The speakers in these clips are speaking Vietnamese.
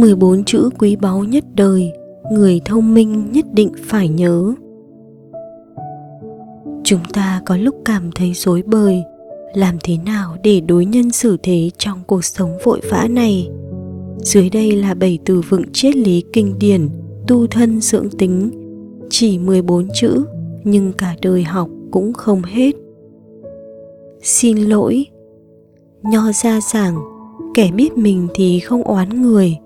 14 chữ quý báu nhất đời, người thông minh nhất định phải nhớ. Chúng ta có lúc cảm thấy rối bời, làm thế nào để đối nhân xử thế trong cuộc sống vội vã này? Dưới đây là bảy từ vựng triết lý kinh điển tu thân dưỡng tính. Chỉ 14 chữ nhưng cả đời học cũng không hết. Xin lỗi. Nho ra giảng kẻ biết mình thì không oán người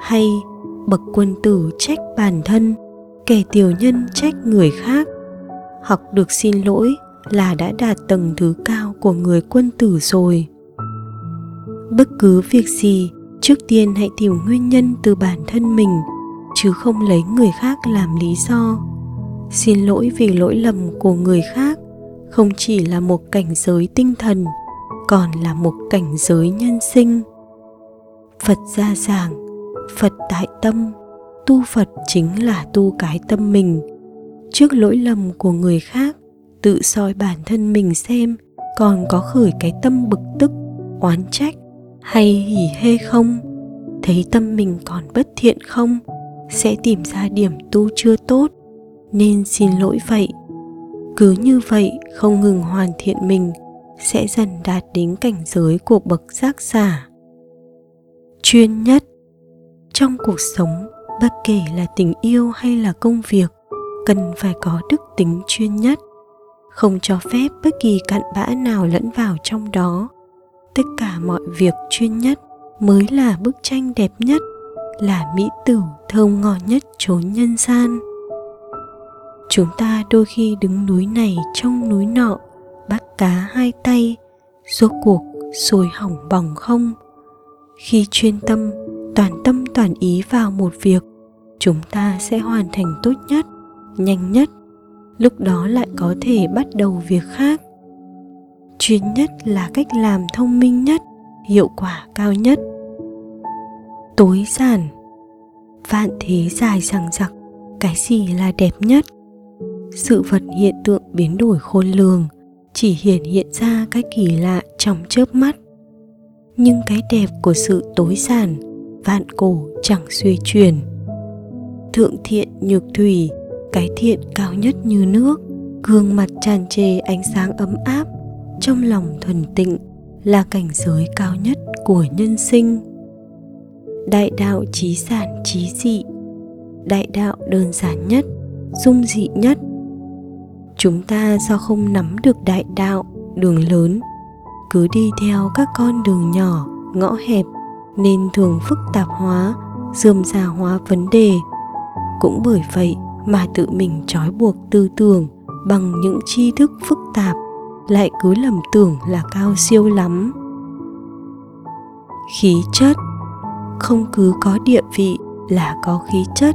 hay bậc quân tử trách bản thân, kẻ tiểu nhân trách người khác. Học được xin lỗi là đã đạt tầng thứ cao của người quân tử rồi. Bất cứ việc gì, trước tiên hãy tìm nguyên nhân từ bản thân mình, chứ không lấy người khác làm lý do. Xin lỗi vì lỗi lầm của người khác không chỉ là một cảnh giới tinh thần, còn là một cảnh giới nhân sinh. Phật gia giảng phật tại tâm. Tu phật chính là tu cái tâm mình. Trước lỗi lầm của người khác, tự soi bản thân mình xem còn có khởi cái tâm bực tức, oán trách hay hỉ hê không? Thấy tâm mình còn bất thiện không? Sẽ tìm ra điểm tu chưa tốt, nên xin lỗi vậy. Cứ như vậy, không ngừng hoàn thiện mình sẽ dần đạt đến cảnh giới của bậc giác giả. Chuyên nhất trong cuộc sống, bất kể là tình yêu hay là công việc, cần phải có đức tính chuyên nhất. Không cho phép bất kỳ cặn bã nào lẫn vào trong đó. Tất cả mọi việc chuyên nhất mới là bức tranh đẹp nhất, là mỹ tử thơm ngon nhất chốn nhân gian. Chúng ta đôi khi đứng núi này trong núi nọ, bắt cá hai tay, rốt cuộc sôi hỏng bỏng không? Khi chuyên tâm toàn tâm toàn ý vào một việc, chúng ta sẽ hoàn thành tốt nhất, nhanh nhất, lúc đó lại có thể bắt đầu việc khác. Chuyên nhất là cách làm thông minh nhất, hiệu quả cao nhất. Tối giản, vạn thế dài rằng giặc cái gì là đẹp nhất? Sự vật hiện tượng biến đổi khôn lường, chỉ hiện hiện ra cái kỳ lạ trong chớp mắt. Nhưng cái đẹp của sự tối giản vạn cổ chẳng suy chuyển, thượng thiện nhược thủy cái thiện cao nhất như nước gương mặt tràn trề ánh sáng ấm áp trong lòng thuần tịnh là cảnh giới cao nhất của nhân sinh. Đại đạo trí giản trí dị đại đạo đơn giản nhất dung dị nhất. Chúng ta do không nắm được đại đạo đường lớn cứ đi theo các con đường nhỏ ngõ hẹp nên thường phức tạp hóa dườm già hóa vấn đề. Cũng bởi vậy mà tự mình trói buộc tư tưởng bằng những tri thức phức tạp lại cứ lầm tưởng là cao siêu lắm. Khí chất. Không cứ có địa vị là có khí chất.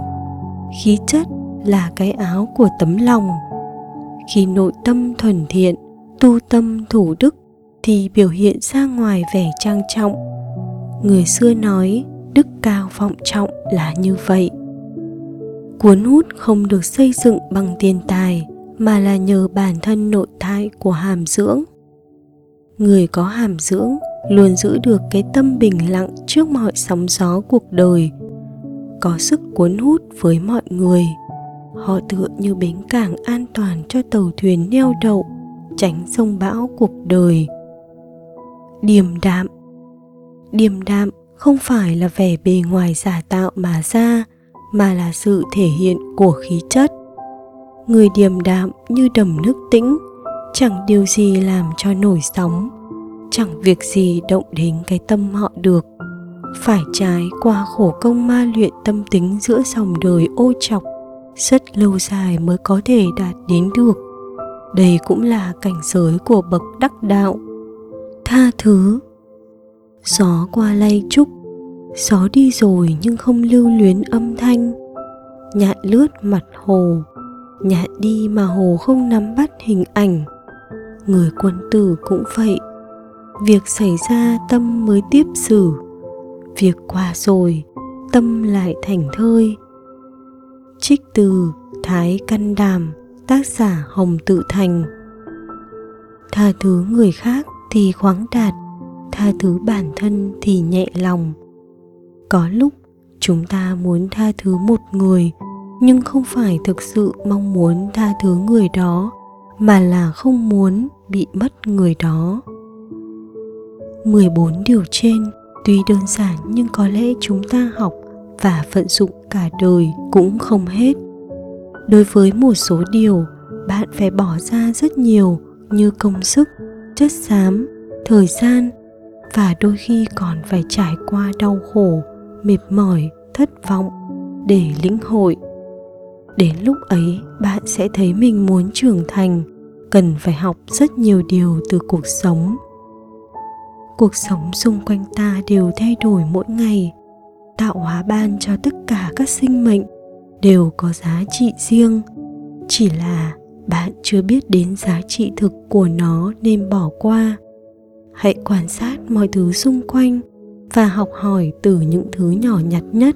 Khí chất là cái áo của tấm lòng. Khi nội tâm thuần thiện, tu tâm thủ đức thì biểu hiện ra ngoài vẻ trang trọng người xưa nói, đức cao vọng trọng là như vậy. Cuốn hút không được xây dựng bằng tiền tài, mà là nhờ bản thân nội tại của hàm dưỡng. Người có hàm dưỡng luôn giữ được cái tâm bình lặng trước mọi sóng gió cuộc đời. Có sức cuốn hút với mọi người. Họ tựa như bến cảng an toàn cho tàu thuyền neo đậu, tránh sông bão cuộc đời. Điềm đạm điềm đạm không phải là vẻ bề ngoài giả tạo mà ra, mà là sự thể hiện của khí chất. Người điềm đạm như đầm nước tĩnh, chẳng điều gì làm cho nổi sóng, chẳng việc gì động đến cái tâm họ được. Phải trái qua khổ công ma luyện tâm tính giữa dòng đời ô chọc, rất lâu dài mới có thể đạt đến được. Đây cũng là cảnh giới của bậc đắc đạo. Tha thứ gió qua lay trúc, Gió đi rồi nhưng không lưu luyến âm thanh. Nhạn lướt mặt hồ, Nhạn đi mà hồ không nắm bắt hình ảnh. Người quân tử cũng vậy, Việc xảy ra tâm mới tiếp xử. Việc qua rồi, tâm lại thành thơi. Trích từ Thái Căn Đàm, Tác giả Hồng Tự Thành. Tha thứ người khác thì khoáng đạt Tha thứ bản thân thì nhẹ lòng. Có lúc chúng ta muốn tha thứ một người, nhưng không phải thực sự mong muốn tha thứ người đó, mà là không muốn bị mất người đó. 14 điều trên, tuy đơn giản nhưng có lẽ chúng ta học và vận dụng cả đời cũng không hết. Đối với một số điều, bạn phải bỏ ra rất nhiều như công sức, chất xám, thời gian và đôi khi còn phải trải qua đau khổ, mệt mỏi, thất vọng để lĩnh hội. Đến lúc ấy, bạn sẽ thấy mình muốn trưởng thành, cần phải học rất nhiều điều từ cuộc sống. Cuộc sống xung quanh ta đều thay đổi mỗi ngày, tạo hóa ban cho tất cả các sinh mệnh đều có giá trị riêng. Chỉ là bạn chưa biết đến giá trị thực của nó nên bỏ qua hãy quan sát mọi thứ xung quanh và học hỏi từ những thứ nhỏ nhặt nhất.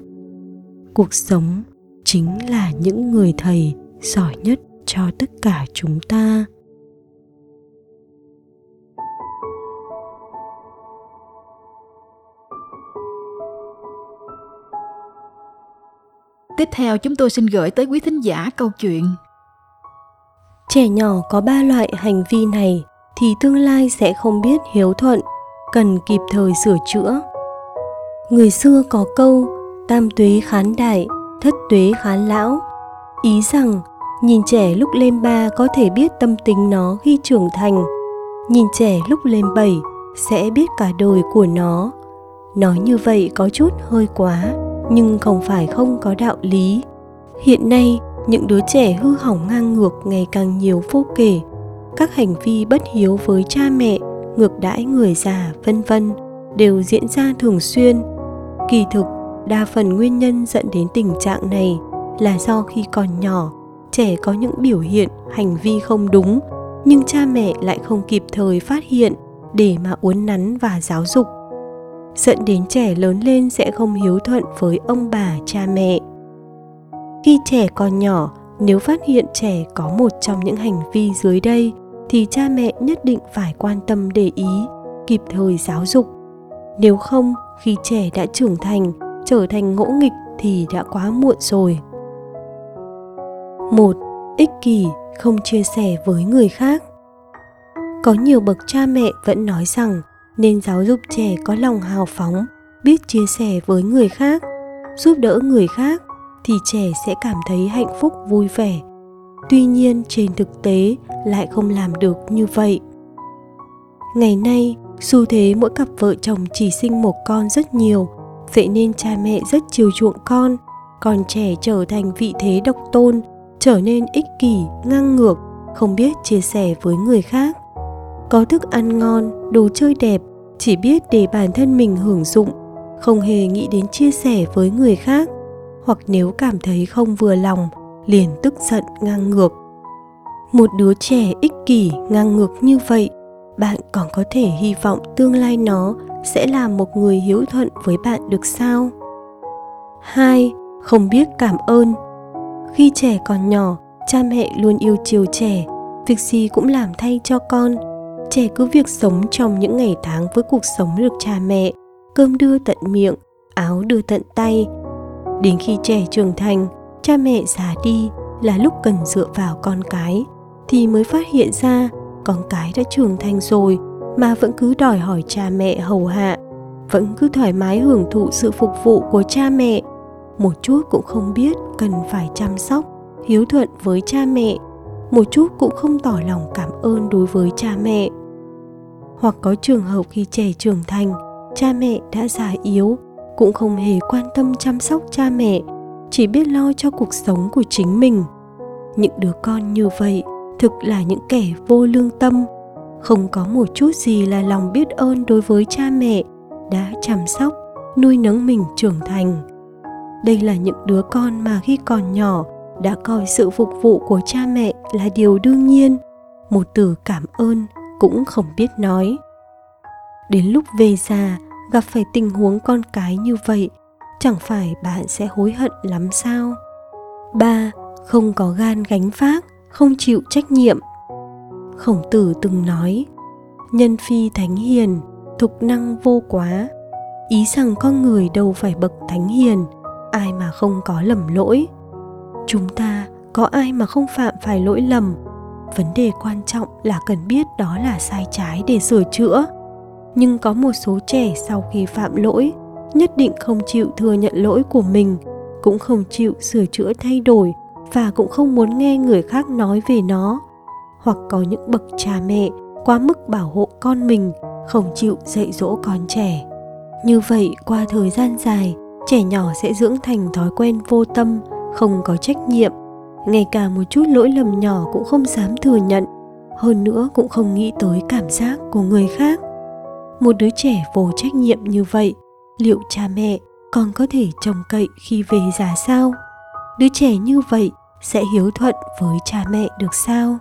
Cuộc sống chính là những người thầy giỏi nhất cho tất cả chúng ta. Tiếp theo chúng tôi xin gửi tới quý thính giả câu chuyện. Trẻ nhỏ có ba loại hành vi này thì tương lai sẽ không biết hiếu thuận, cần kịp thời sửa chữa Người xưa có câu tam tuế khán đại, thất tuế khán lão, ý rằng nhìn trẻ lúc lên ba có thể biết tâm tính nó khi trưởng thành, nhìn trẻ lúc lên bảy sẽ biết cả đời của nó. Nói như vậy có chút hơi quá, nhưng không phải không có đạo lý. Hiện nay, những đứa trẻ hư hỏng ngang ngược ngày càng nhiều vô kể. Các hành vi bất hiếu với cha mẹ, ngược đãi người già, vân vân đều diễn ra thường xuyên. Kỳ thực đa phần nguyên nhân dẫn đến tình trạng này là do khi còn nhỏ trẻ có những biểu hiện hành vi không đúng nhưng cha mẹ lại không kịp thời phát hiện để mà uốn nắn và giáo dục. Dẫn đến trẻ lớn lên sẽ không hiếu thuận với ông bà cha mẹ. Khi trẻ còn nhỏ nếu phát hiện trẻ có một trong những hành vi dưới đây thì cha mẹ nhất định phải quan tâm để ý, kịp thời giáo dục. Nếu không, khi trẻ đã trưởng thành, trở thành ngỗ nghịch thì đã quá muộn rồi. Một, ích kỷ không chia sẻ với người khác. Có nhiều bậc cha mẹ vẫn nói rằng nên giáo dục trẻ có lòng hào phóng, biết chia sẻ với người khác, giúp đỡ người khác thì trẻ sẽ cảm thấy hạnh phúc, vui vẻ. Tuy nhiên, trên thực tế lại không làm được như vậy. Ngày nay, xu thế mỗi cặp vợ chồng chỉ sinh một con rất nhiều, vậy nên cha mẹ rất chiều chuộng con còn trẻ trở thành vị thế độc tôn, trở nên ích kỷ, ngang ngược, không biết chia sẻ với người khác. Có thức ăn ngon, đồ chơi đẹp, chỉ biết để bản thân mình hưởng dụng, không hề nghĩ đến chia sẻ với người khác. Hoặc nếu cảm thấy không vừa lòng, liền tức giận ngang ngược một đứa trẻ ích kỷ ngang ngược như vậy bạn còn có thể hy vọng tương lai nó sẽ là một người hiếu thuận với bạn được sao? Hai, Không biết cảm ơn. Khi trẻ còn nhỏ, cha mẹ luôn yêu chiều trẻ, việc gì cũng làm thay cho con. Trẻ cứ việc sống trong những ngày tháng với cuộc sống được cha mẹ, cơm đưa tận miệng, áo đưa tận tay. Đến khi trẻ trưởng thành, cha mẹ già đi là lúc cần dựa vào con cái thì mới phát hiện ra con cái đã trưởng thành rồi mà vẫn cứ đòi hỏi cha mẹ hầu hạ, vẫn cứ thoải mái hưởng thụ sự phục vụ của cha mẹ. Một chút cũng không biết cần phải chăm sóc, hiếu thuận với cha mẹ, một chút cũng không tỏ lòng cảm ơn đối với cha mẹ. Hoặc có trường hợp khi trẻ trưởng thành, cha mẹ đã già yếu, cũng không hề quan tâm chăm sóc cha mẹ, chỉ biết lo cho cuộc sống của chính mình. Những đứa con như vậy thực là những kẻ vô lương tâm. Không có một chút gì là lòng biết ơn đối với cha mẹ đã chăm sóc, nuôi nấng mình trưởng thành. Đây là những đứa con mà khi còn nhỏ đã coi sự phục vụ của cha mẹ là điều đương nhiên. Một từ cảm ơn cũng không biết nói. Đến lúc về già gặp phải tình huống con cái như vậy, chẳng phải bạn sẽ hối hận lắm sao? Ba, không có gan gánh vác không chịu trách nhiệm. Khổng tử từng nói, nhân phi thánh hiền, thục năng vô quá. Ý rằng con người đâu phải bậc thánh hiền, ai mà không có lầm lỗi. Chúng ta có ai mà không phạm phải lỗi lầm? Vấn đề quan trọng là cần biết đó là sai trái để sửa chữa. Nhưng có một số trẻ sau khi phạm lỗi, nhất định không chịu thừa nhận lỗi của mình, cũng không chịu sửa chữa thay đổi và cũng không muốn nghe người khác nói về nó. Hoặc có những bậc cha mẹ quá mức bảo hộ con mình, không chịu dạy dỗ con trẻ. Như vậy, qua thời gian dài, trẻ nhỏ sẽ dưỡng thành thói quen vô tâm, không có trách nhiệm. Ngay cả một chút lỗi lầm nhỏ cũng không dám thừa nhận. Hơn nữa, cũng không nghĩ tới cảm giác của người khác. Một đứa trẻ vô trách nhiệm như vậy, liệu cha mẹ còn có thể trông cậy khi về già sao? Đứa trẻ như vậy sẽ hiếu thuận với cha mẹ được sao?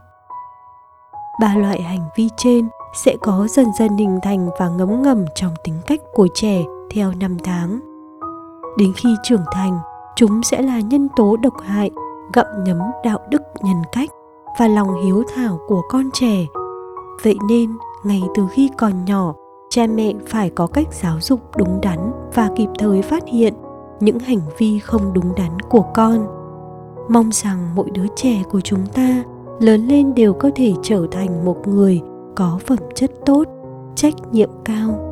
Ba loại hành vi trên sẽ có dần dần hình thành và ngấm ngầm trong tính cách của trẻ theo năm tháng. Đến khi trưởng thành, chúng sẽ là nhân tố độc hại, gặm nhấm đạo đức nhân cách và lòng hiếu thảo của con trẻ. Vậy nên, ngay từ khi còn nhỏ, cha mẹ phải có cách giáo dục đúng đắn và kịp thời phát hiện những hành vi không đúng đắn của con. Mong rằng mỗi đứa trẻ của chúng ta lớn lên đều có thể trở thành một người có phẩm chất tốt, trách nhiệm cao